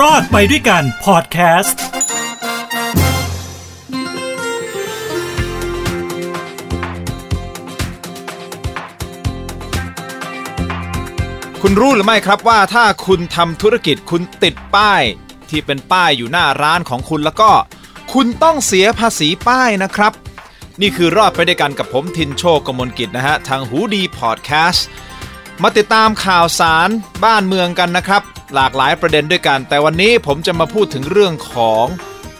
รอดไปด้วยกันพอดแคสต์คุณรู้หรือไม่ครับว่าถ้าคุณทำธุรกิจคุณติดป้าย ที่เป็นป้ายอยู่หน้าร้านของคุณแล้วก็ คุณต้องเสียภาษีป้ายนะครับ นี่คือรอดไปด้วยกันกับผมทินโชคกมลกิจนะฮะ ทางหูดีพอดแคสต์ มาติดตามข่าวสารบ้านเมืองกันนะครับ หลากหลายประเด็นด้วยกัน แต่วันนี้ผมจะมาพูดถึงเรื่องของ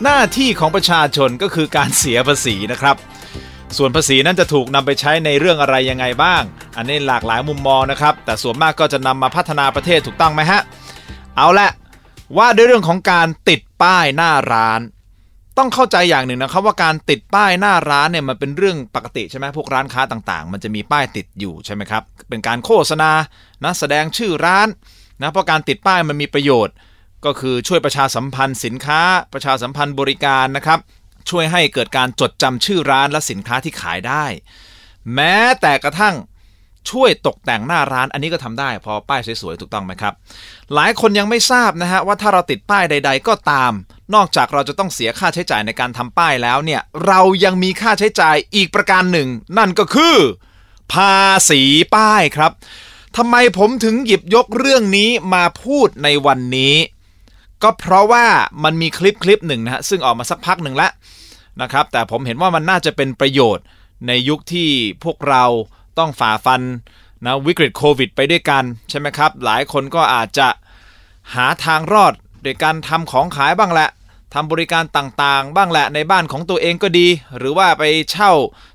หน้าที่ของประชาชนก็คือการเสียภาษีนะครับ ส่วนภาษีนั้นจะถูกนำไปใช้ในเรื่องอะไรยังไงบ้าง อันนี้หลากหลายมุมมองนะครับ แต่ส่วนมากก็จะนำมาพัฒนาประเทศถูกต้องไหมฮะ เอาละว่าด้วยเรื่องของการติดป้ายหน้าร้าน ต้องเข้าใจอย่างหนึ่งนะครับว่าการติดป้ายหน้าร้านเนี่ยมันเป็นเรื่องปกติใช่ไหมพวกร้านค้าต่างๆ มันจะมีป้ายติดอยู่ใช่ไหมครับเป็นการโฆษณานะแสดงชื่อร้านนะเพราะการติดป้ายมันมีประโยชน์ ก็คือช่วยประชาสัมพันธ์สินค้า ประชาสัมพันธ์บริการนะครับ ช่วยให้เกิดการจดจำชื่อร้านและสินค้าที่ขายได้ แม้แต่กระทั่ง ช่วยตกแต่งหน้าร้านอันนี้ก็ทำได้ พอป้ายสวยๆถูกต้องไหมครับ หลายคนยังไม่ทราบนะฮะว่าถ้าเราติดป้ายใด ๆ ก็ตาม นอกจากเราจะต้องเสียค่าใช้จ่ายในการทำป้ายแล้วเนี่ยเรายังมีค่าใช้จ่ายอีกประการหนึ่ง นั่นก็คือ ภาษีป้ายครับทำไมผมถึงหยิบยกเรื่องนี้มาพูดในวันนี้ ก็เพราะว่ามันมีคลิปคลิปหนึ่งนะฮะซึ่งออกมาสักพักหนึ่งแล้วนะครับ แต่ผมเห็นว่ามันน่าจะเป็นประโยชน์ในยุคที่พวกเรา ต้องฝ่าฟันนะวิกฤตโควิด ไปด้วยกันใช่ไหมครับ หลายคนก็อาจจะหาทางรอดโดยการทำของขายบ้างแหละทำบริการต่างๆ บ้างแหละในบ้านของตัวเองก็ดี หรือว่าไปเช่า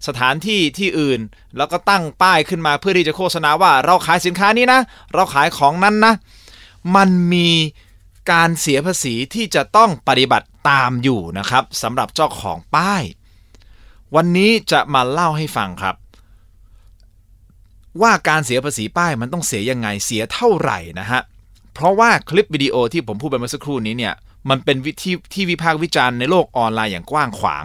สถานที่ที่อื่น แล้วก็ตั้งป้ายขึ้นมาเพื่อที่จะโฆษณาว่าเราขายสินค้านี้นะ เราขายของนั้นนะ มันมีการเสียภาษีที่จะต้องปฏิบัติตามอยู่นะครับสำหรับเจ้าของป้าย วันนี้จะมาเล่าให้ฟังครับ ว่าการเสียภาษีป้ายมันต้องเสียยังไงเสียเท่าไหร่นะฮะ เพราะว่าคลิปวิดีโอที่ผมพูดไปเมื่อสักครู่นี้เนี่ยมันเป็นวิธีที่วิพากษ์วิจารณ์ในโลกออนไลน์อย่างกว้างขวาง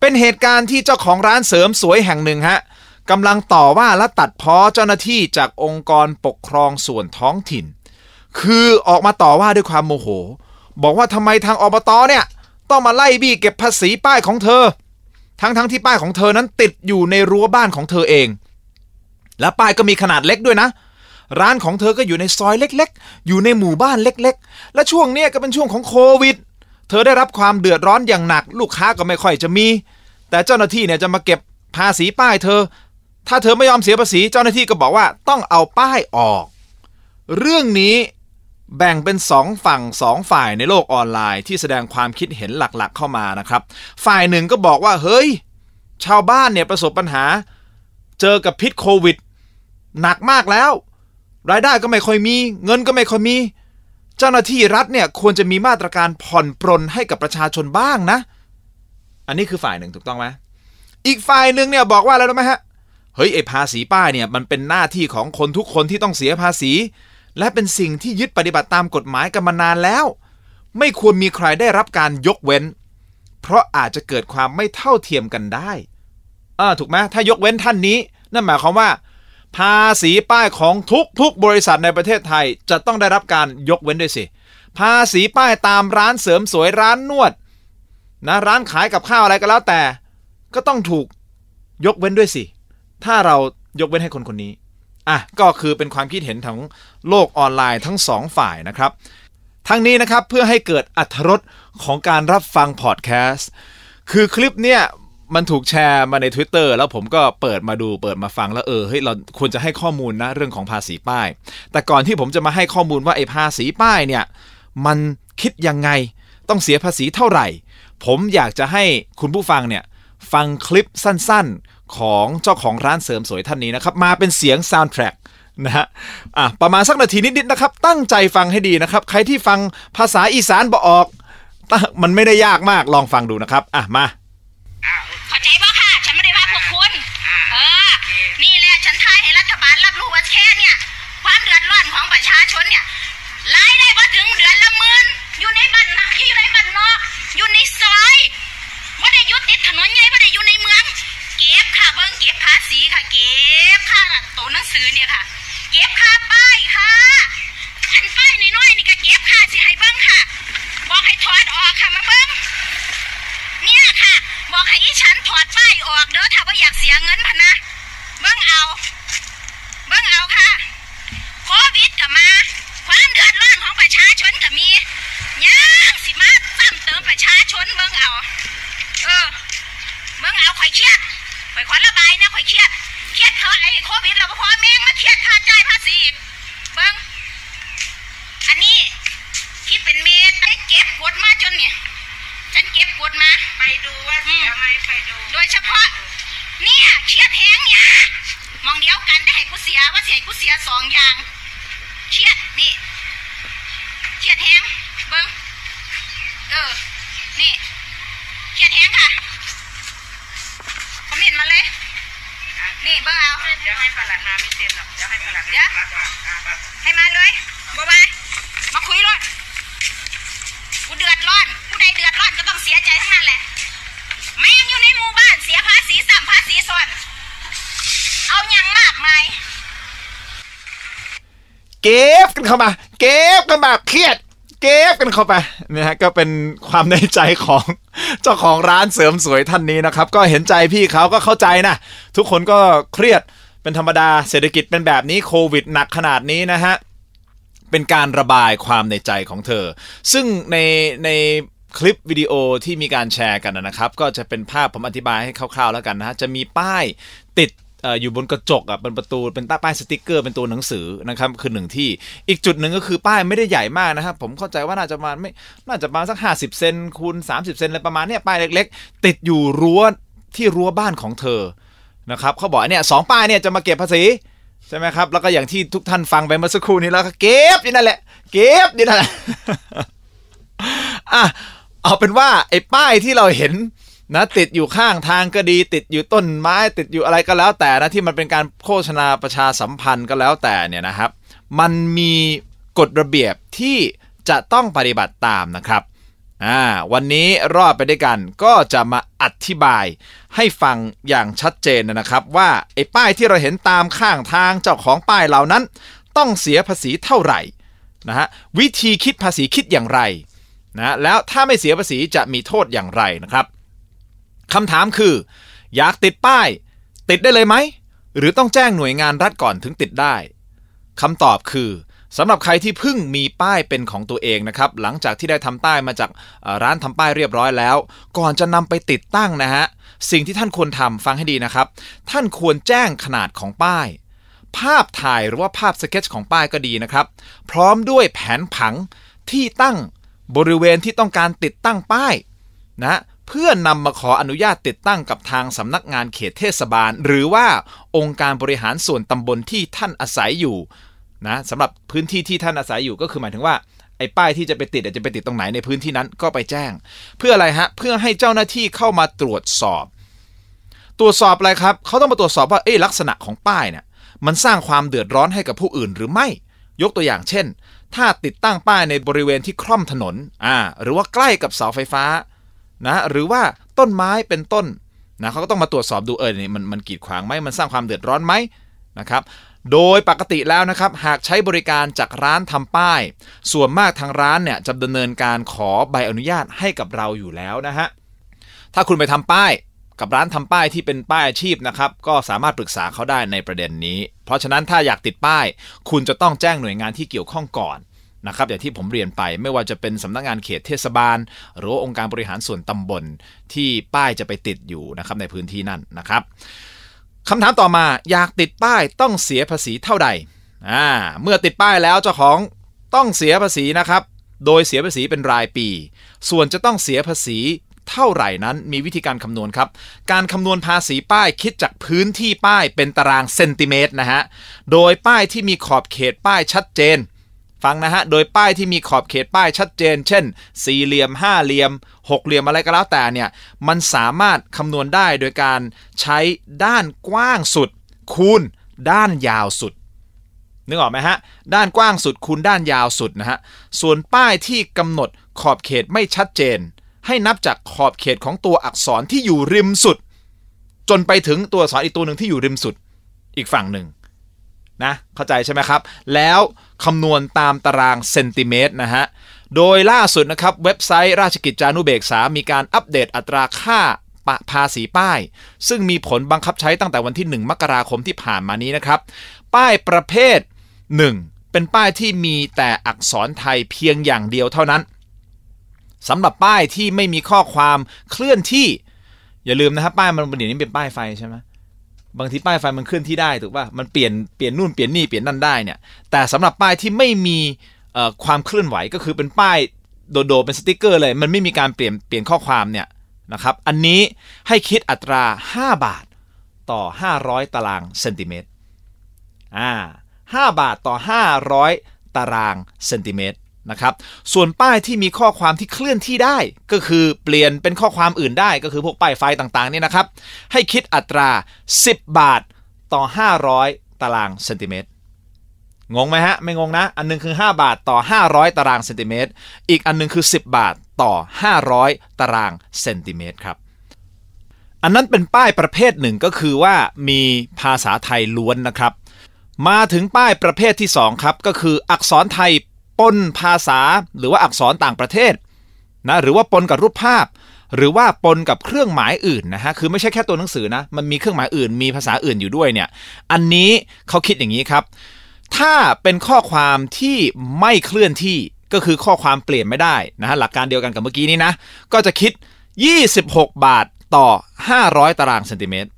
เป็นเหตุการณ์ที่เจ้าของร้านเสริมสวยแห่งหนึ่งฮะกำลังต่อว่าและตัดพ้อเจ้าหน้าที่จากองค์กรปกครองส่วนท้องถิ่น คือออกมาต่อว่าด้วยความโมโห บอกว่าทำไมทางอบตเนี่ยต้องมาไล่บี้เก็บภาษีป้ายของเธอ ทั้งทั้งที่ป้ายของเธอนั้นติดอยู่ในรั้วบ้านของเธอเอง และป้ายก็มีขนาดเล็กด้วยนะ ร้านของเธอก็อยู่ในซอยเล็กๆ อยู่ในหมู่บ้านเล็กๆ และช่วงเนี้ยก็เป็นช่วงของโควิด เธอได้รับความเดือดร้อนอย่างหนัก ลูกค้าก็ไม่ค่อยจะมี แต่เจ้าหน้าที่เนี่ยจะมาเก็บภาษีป้ายเธอ ถ้าเธอไม่ยอมเสียภาษีเจ้าหน้าที่ก็บอกว่าต้องเอาป้ายออก เรื่องนี้แบ่งเป็นสองฝั่งสองฝ่ายในโลกออนไลน์ที่แสดงความคิดเห็นหลักๆ เข้ามานะครับ ฝ่ายหนึ่งก็บอกว่าเฮ้ย ชาวบ้านเนี่ยประสบปัญหา เจอกับพิษโควิด หนักมากแล้ว รายได้ก็ไม่ค่อยมี เงินก็ไม่ค่อยมี เจ้าหน้าที่รัฐเนี่ยควรจะมีมาตรการผ่อนปรนให้กับประชาชนบ้างนะ อันนี้คือฝ่ายหนึ่งถูกต้องไหมอีกฝ่ายหนึ่งเนี่ยบอกว่าอะไรรู้ไหมฮะเฮ้ยไอภาษีป้ายเนี่ยมันเป็นหน้าที่ของคนทุกคนที่ต้องเสียภาษี และเป็นสิ่งที่ยึดปฏิบัติตามกฎหมายกันมานานแล้ว ไม่ควรมีใครได้รับการยกเว้น เพราะอาจจะเกิดความไม่เท่าเทียมกันได้ อ่าถูกไหมถ้ายกเว้นท่านนี้ นั่นหมายความว่า ภาษีป้ายของทุกทุกบริษัทในประเทศไทยจะต้องได้รับการยกเว้นด้วยสิ ภาษีป้ายตามร้านเสริมสวยร้านนวด นะร้านขายกับข้าวอะไรก็แล้วแต่ ก็ต้องถูกยกเว้นด้วยสิ ถ้าเรายกเว้นให้คนคนนี้อะก็คือเป็นความคิดเห็นของโลกออนไลน์ทั้งสองฝ่ายนะครับ ทั้งนี้นะครับเพื่อให้เกิดอัธรสของการรับฟังพอดแคสต์คือคลิปเนี่ย มันถูกแชร์มาใน Twitter แล้วผมก็เปิดมาดูเปิดมาฟังแล้วเออเฮ้ยเราควรจะให้ข้อมูลนะเรื่องของภาษีป้าย แต่ก่อนที่ผมจะมาให้ข้อมูลว่าไอ้ภาษีป้ายเนี่ยมันคิดยังไงต้องเสียภาษีเท่าไหร่ ผมอยากจะให้คุณผู้ฟังเนี่ยฟังคลิปสั้นๆของเจ้าของร้านเสริมสวยท่านนี้นะครับมาเป็นเสียงซาวด์แทร็กนะฮะอะประมาณสักนาทีนิดๆนะครับ ตั้งใจฟังให้ดีนะครับ ใครที่ฟังภาษาอีสานบ่ออก มันไม่ได้ยากมากลองฟังดูนะครับ อะมาใจบ่ค่ะ ฉันไม่ได้ว่าพวกคุณ เออ นี่แหละฉันทายให้รัฐบาลรับรู้ว่า แค่เนี่ยความเดือดร้อนของประชาชนเนี่ยรายได้บ่ถึงเดือนละหมื่นอยู่ในบ้านนะอยู่ในบ้านนอก อยู่ในซอยไม่ได้ยู่ติดถนนใหญ่ไม่ได้อยู่ในเมือง เก็บค่ะเบิ้งเก็บภาษีค่ะ เก็บค่าตัวหนังสือเนี่ยค่ะ เก็บค่าป้ายค่ะอันป้ายน้อยๆนี่ก็เก็บค่ะสิให้เบิ้งค่ะ บอกให้ถอดอ๋อค่ะมาเบิ้งเนี่ยค่ะ บอกให้อีฉันถอดป้ายออกเด้อถ้าว่าอยากเสียเงินพะนะเบิ้งเอา เบิ้งเอาค่ะ โควิดก็มา ความเดือดร้อนของประชาชนก็มียังสิมาซ้ำเติมประชาชนเบิ้งเอา เออ เบิ้งเอาข่อยเครียดข่อยขอระบายนะข่อยเครียด เครียดเพราะไอ้โควิดเราพอแม่งมาเครียดค่าจ่ายภาษีอีก เบิ้งอันนี้คิดเป็นเมตรไอ้เก็บกดมาจนเนี่ย ฉันเก็บกดมา ไปดูว่าเสียไหมไปดู โดยเฉพาะ เนี่ยเครียดแหงเนี่ย มองเดียวกันได้ให้กูเสียว่าเสียให้กูเสียสองอย่างเครียดนี่เครียดแหงเบิ้งเออนี่เครียดแหงค่ะคอมเมนต์มาเลย นี่เบิ้งเอาเดี๋ยวให้ประหลัดมาไม่เซ็นหรอกเดี๋ยวให้ประหลัดเดี๋ยวมาก่อนอะให้มาเลยบายบายมาคุยเลยกูเดือดร้อนผู้ใดเดือดร้อนก็ต้องเสียใจทั้งนั้นแหละแม่งอยู่ในหมู่บ้านเสียภาษีสัมภาษีส่วน เอายังมากมายเก็บกันเข้ามา เก็บกันมาเครียด เก็บกันเข้าไปนะฮะก็เป็นความในใจของเจ้าของร้านเสริมสวยท่านนี้นะครับ ก็เห็นใจพี่เขาก็เข้าใจนะทุกคนก็เครียดเป็นธรรมดาเศรษฐกิจเป็นแบบนี้โควิดหนักขนาดนี้นะฮะเป็นการระบายความในใจของเธอ ซึ่งในในคลิปวิดีโอที่มีการแชร์กันนะครับ ก็จะเป็นภาพผมอธิบายให้คร่าวๆแล้วกันนะฮะจะมีป้ายติด อยู่บนกระจกอะบนประตูเป็นป้ายสติกเกอร์เป็นตัวหนังสือนะครับคือหนึ่งที่ อีกจุดหนึ่งก็คือป้ายไม่ได้ใหญ่มากนะครับ ผมเข้าใจว่าน่าจะประมาณไม่น่าจะประมาณสัก 50 เซนคูณ30 เซนอะไรประมาณเนี้ยป้ายเล็ก ๆ ติดอยู่รั้วที่รั้วบ้านของเธอนะครับเขาบอกเนี่ยสองป้ายเนี่ยจะมาเก็บภาษีใช่ไหมครับ แล้วก็อย่างที่ทุกท่านฟังไปเมื่อสักครู่นี้แล้วก็เก็บอยู่นั่นแหละ เก็บอยู่นั่นแหละอะเอาเป็นว่าไอ้ป้ายที่เราเห็น นะติดอยู่ข้างทางก็ดี ติดอยู่ต้นไม้ ติดอยู่อะไรก็แล้วแต่นะที่มันเป็นการโฆษณาประชาสัมพันธ์ก็แล้วแต่เนี่ยนะครับ มันมีกฎระเบียบที่จะต้องปฏิบัติตามนะครับอ่าวันนี้รอบไปด้วยกันก็จะมาอธิบายให้ฟังอย่างชัดเจนนะครับว่าไอ้ป้ายที่เราเห็นตามข้างทางเจ้าของป้ายเหล่านั้น ต้องเสียภาษีเท่าไหร่นะฮะวิธีคิดภาษีคิดอย่างไรนะแล้วถ้าไม่เสียภาษีจะมีโทษอย่างไรนะครับ คำถามคือ อยากติดป้าย ติดได้เลยไหม หรือต้องแจ้งหน่วยงานรัฐก่อนถึงติดได้คำตอบคือสำหรับใครที่เพิ่งมีป้ายเป็นของตัวเองนะครับ หลังจากที่ได้ทำป้ายมาจากร้านทำป้ายเรียบร้อยแล้ว ก่อนจะนำไปติดตั้งนะฮะ สิ่งที่ท่านควรทำฟังให้ดีนะครับ ท่านควรแจ้งขนาดของป้าย ภาพถ่ายหรือว่าภาพสเก็ตของป้ายก็ดีนะครับ พร้อมด้วยแผนผังที่ตั้งบริเวณที่ต้องการติดตั้งป้ายนะ พื่อนำมาขออนุญาตติดตั้งกับทางสำนักงานเขตเทศบาล หรือว่าองค์การบริหารส่วนตำบลที่ท่านอาศัยอยู่นะสำหรับพื้นที่ที่ท่านอาศัยอยู่ก็คือหมายถึงว่าไอ้ป้ายที่จะไปติดจะไปติดตรงไหนในพื้นที่นั้นก็ไปแจ้ง เพื่ออะไรฮะเพื่อให้เจ้าหน้าที่เข้ามาตรวจสอบ ตรวจสอบอะไรครับเขาต้องมาตรวจสอบว่าเอ้ลักษณะของป้ายเนี่ยมันสร้างความเดือดร้อนให้กับผู้อื่นหรือไม่ ยกตัวอย่างเช่น ถ้าติดตั้งป้ายในบริเวณที่คล่อมถนนอ่าหรือว่าใกล้กับเสาไฟฟ้า นะหรือว่าต้นไม้เป็นต้นนะเขาก็ต้องมาตรวจสอบดูเออนี่มันมันกีดขวางไหมมันสร้างความเดือดร้อนไหมนะครับโดยปกติแล้วนะครับ หากใช้บริการจากร้านทำป้าย ส่วนมากทางร้านเนี่ยจะดำเนินการขอใบอนุญาตให้กับเราอยู่แล้วนะฮะถ้าคุณไปทำป้ายกับร้านทำป้ายที่เป็นป้ายอาชีพนะครับ ก็สามารถปรึกษาเขาได้ในประเด็นนี้ เพราะฉะนั้นถ้าอยากติดป้าย คุณจะต้องแจ้งหน่วยงานที่เกี่ยวข้องก่อน นะครับอย่างที่ผมเรียนไปไม่ว่าจะเป็นสำนักงานเขตเทศบาล หรือองค์การบริหารส่วนตำบล ที่ป้ายจะไปติดอยู่นะครับในพื้นที่นั่นนะครับคำถามต่อมาอยากติดป้ายต้องเสียภาษีเท่าใดอ่าเมื่อติดป้ายแล้วเจ้าของต้องเสียภาษีนะครับ โดยเสียภาษีเป็นรายปี ส่วนจะต้องเสียภาษีเท่าไหร่นั้นมีวิธีการคำนวณครับ การคำนวณภาษีป้ายคิดจากพื้นที่ป้ายเป็นตารางเซนติเมตรนะฮะ โดยป้ายที่มีขอบเขตป้ายชัดเจน ฟังนะฮะ โดยป้ายที่มีขอบเขตป้ายชัดเจน เช่น สี่เหลี่ยม ห้าเหลี่ยม หกเหลี่ยมอะไรก็แล้วแต่เนี่ย มันสามารถคำนวณได้โดยการใช้ด้านกว้างสุด คูณด้านยาวสุด นึกออกไหมฮะ ด้านกว้างสุดคูณด้านยาวสุดนะฮะ ส่วนป้ายที่กำหนดขอบเขตไม่ชัดเจน ให้นับจากขอบเขตของตัวอักษรที่อยู่ริมสุด จนไปถึงตัวอักษรอีกตัวหนึ่งที่อยู่ริมสุด อีกฝั่งหนึ่ง นะเข้าใจใช่ไหมครับ แล้วคำนวณตามตารางเซนติเมตรนะฮะโดยล่าสุดนะครับเว็บไซต์ราชกิจจานุเบกษา มีการอัปเดตอัตราค่าปะภาษีป้าย ซึ่งมีผลบังคับใช้ตั้งแต่วันที่ 1 มกราคมที่ผ่านมานี้นะครับ ป้ายประเภท 1 เป็นป้ายที่มีแต่อักษรไทยเพียงอย่างเดียวเท่านั้นสำหรับป้ายที่ไม่มีข้อความเคลื่อนที่ อย่าลืมนะครับป้ายมันเดี๋ยวนี้เป็นป้ายไฟใช่ไหม บางทีป้ายไฟมันเคลื่อนที่ได้ถูกป่ะมันเปลี่ยนเปลี่ยนนู่นเปลี่ยนนี่เปลี่ยนนั่นได้เนี่ย แต่สำหรับป้ายที่ไม่มีความเคลื่อนไหวก็คือเป็นป้ายโดดๆเป็นสติกเกอร์เลย มันไม่มีการเปลี่ยนเปลี่ยนข้อความเนี่ยนะครับ อันนี้ให้คิดอัตรา 5 บาทต่อ 500 ตารางเซนติเมตรอ่า5บาทต่อ 500 ตารางเซนติเมตร นะครับส่วนป้ายที่มีข้อความที่เคลื่อนที่ได้ ก็คือเปลี่ยนเป็นข้อความอื่นได้ก็คือพวกป้ายไฟต่างๆเนี่ยนะครับ ให้คิดอัตรา 10 บาทต่อ 500 ตารางเซนติเมตรงงไหมฮะ ไม่งงนะ อันหนึงคือ 5 บาทต่อ 500 ตารางเซนติเมตร อีกอันหนึงคือ 10 บาทต่อ 500 ตารางเซนติเมตรครับ อันนั้นเป็นป้ายประเภทหนึ่งก็คือว่ามีภาษาไทยล้วนนะครับ มาถึงป้ายประเภทที่ 2 ครับ ก็คืออักษรไทย ปนภาษาหรือว่าอักษรต่างประเทศนะหรือว่าปนกับรูปภาพ หรือว่าปนกับเครื่องหมายอื่นนะฮะคือไม่ใช่แค่ตัวหนังสือนะมันมีเครื่องหมายอื่น มีภาษาอื่นอยู่ด้วยเนี่ยอันนี้เขาคิดอย่างนี้ครับ ถ้าเป็นข้อความที่ไม่เคลื่อนที่ก็คือข้อความเปลี่ยนไม่ได้นะฮะหลักการเดียวกันกับเมื่อกี้นี้นะก็จะคิด 26 บาทต่อ 500 ตารางเซนติเมตร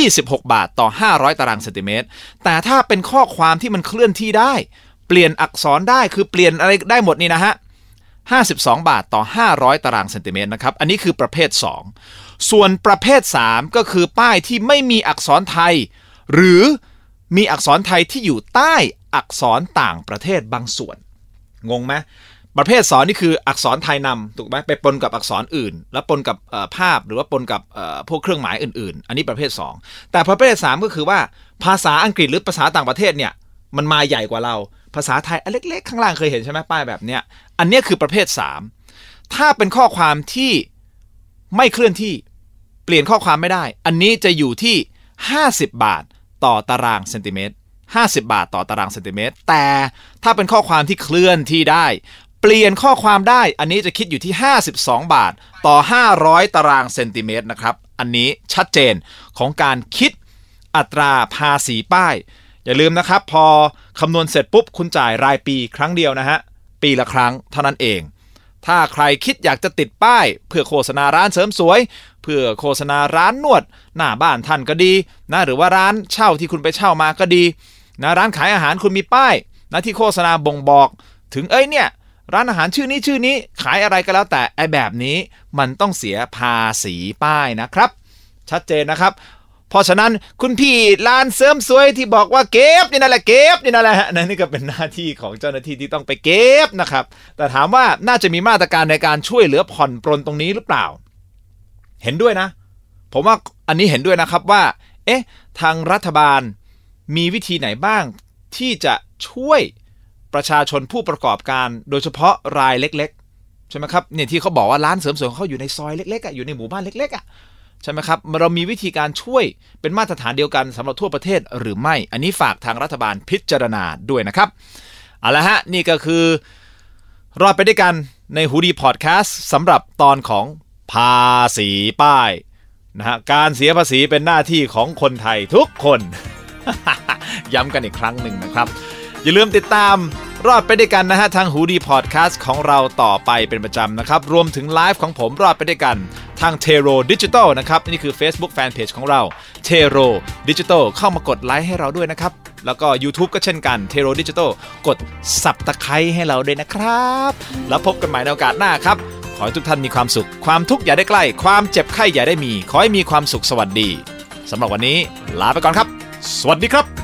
26 บาทต่อ 500 ตารางเซนติเมตรแต่ถ้าเป็นข้อความที่มันเคลื่อนที่ได้ เปลี่ยนอักษรได้คือเปลี่ยนอะไรได้หมดนี่นะฮะ52 บาทต่อ 500 ตารางเซนติเมตรนะครับ อันนี้คือประเภท 2 ส่วนประเภท 3 ก็คือป้ายที่ไม่มีอักษรไทย หรือมีอักษรไทยที่อยู่ใต้อักษรต่างประเทศบางส่วน งงไหมประเภท 2 นี่คืออักษรไทยนำถูกไหมไปปนกับอักษรอื่น แล้วปนกับภาพหรือว่าปนกับพวกเครื่องหมายอื่น ๆ อันนี้ประเภท 2 แต่ประเภท 3 ก็คือว่าภาษาอังกฤษหรือภาษาต่างประเทศเนี่ยมันมาใหญ่กว่าเรา ภาษาไทยอันเล็กๆ ข้างล่างเคยเห็นใช่ไหมป้ายแบบเนี้ย อันนี้คือประเภท 3 ถ้าเป็นข้อความที่ไม่เคลื่อนที่เปลี่ยนข้อความไม่ได้ อันนี้จะอยู่ที่ 50 บาทต่อตารางเซนติเมตร 50 บาทต่อตารางเซนติเมตร แต่ถ้าเป็นข้อความที่เคลื่อนที่ได้ เปลี่ยนข้อความได้ อันนี้จะคิดอยู่ที่ 52 บาทต่อ 500 ตารางเซนติเมตรนะครับ อันนี้ชัดเจนของการคิดอัตราภาษีป้าย อย่าลืมนะครับ พอคำนวณเสร็จปุ๊บ คุณจ่ายรายปีครั้งเดียวนะฮะ ปีละครั้งเท่านั้นเอง ถ้าใครคิดอยากจะติดป้าย เพื่อโฆษณาร้านเสริมสวย เพื่อโฆษณาร้านนวด หน้าบ้านท่านก็ดีนะหรือว่าร้านเช่าที่คุณไปเช่ามาก็ดีนะร้านขายอาหารคุณมีป้ายนะที่โฆษณาบ่งบอก ถึงเอ้ยเนี่ยร้านอาหารชื่อนี้ชื่อนี้ขายอะไรก็แล้วแต่ไอแบบนี้มันต้องเสียภาษีป้ายนะครับ ชัดเจนนะครับ เพราะฉะนั้นคุณพี่ร้านเสริมสวยที่บอกว่าเก็บนี่นั่นแหละเก็บนี่นั่นแหละฮะนั่นนี่ก็เป็นหน้าที่ของเจ้าหน้าที่ที่ต้องไปเก็บนะครับ แต่ถามว่าน่าจะมีมาตรการในการช่วยเหลือผ่อนปรนตรงนี้หรือเปล่า เห็นด้วยนะ ผมว่าอันนี้เห็นด้วยนะครับว่า เอ๊ะ ทางรัฐบาลมีวิธีไหนบ้าง ที่จะช่วยประชาชนผู้ประกอบการ โดยเฉพาะรายเล็ก ๆ ใช่ไหมครับเนี่ยที่เขาบอกว่าร้านเสริมสวยของเขาอยู่ในซอยเล็กๆอะอยู่ในหมู่บ้านเล็กๆอะ ใช่ไหมครับเรามีวิธีการช่วยเป็นมาตรฐานเดียวกันสำหรับทั่วประเทศหรือไม่ อันนี้ฝากทางรัฐบาลพิจารณาด้วยนะครับเอาละฮะนี่ก็คือ รอดไปด้วยกันในฮูดีพอดแคสต์สำหรับตอนของภาษีป้ายนะฮะการเสียภาษีเป็นหน้าที่ของคนไทยทุกคน ย้ำกันอีกครั้งหนึ่งนะครับ อย่าลืมติดตาม รอดไปด้วยกันนะฮะทางฮูดีพอดแคสต์ของเราต่อไปเป็นประจำนะครับ รวมถึงไลฟ์ของผมรอดไปด้วยกัน ทาง Tero Digital นะครับ นี่คือ Facebook Fanpage ของเราTero Digital เข้ามากดไลค์ให้เราด้วยนะครับ แล้วก็ YouTube ก็เช่นกัน Tero Digital กดสับตะไคร้ให้เราด้วยนะครับ แล้วพบกันใหม่ในโอกาสหน้าครับ ขอให้ทุกท่านมีความสุข ความทุกข์อย่าได้ใกล้ ความเจ็บไข้อย่าได้มี ขอให้มีความสุขสวัสดีสำหรับวันนี้ลาไปก่อนครับ สวัสดีครับ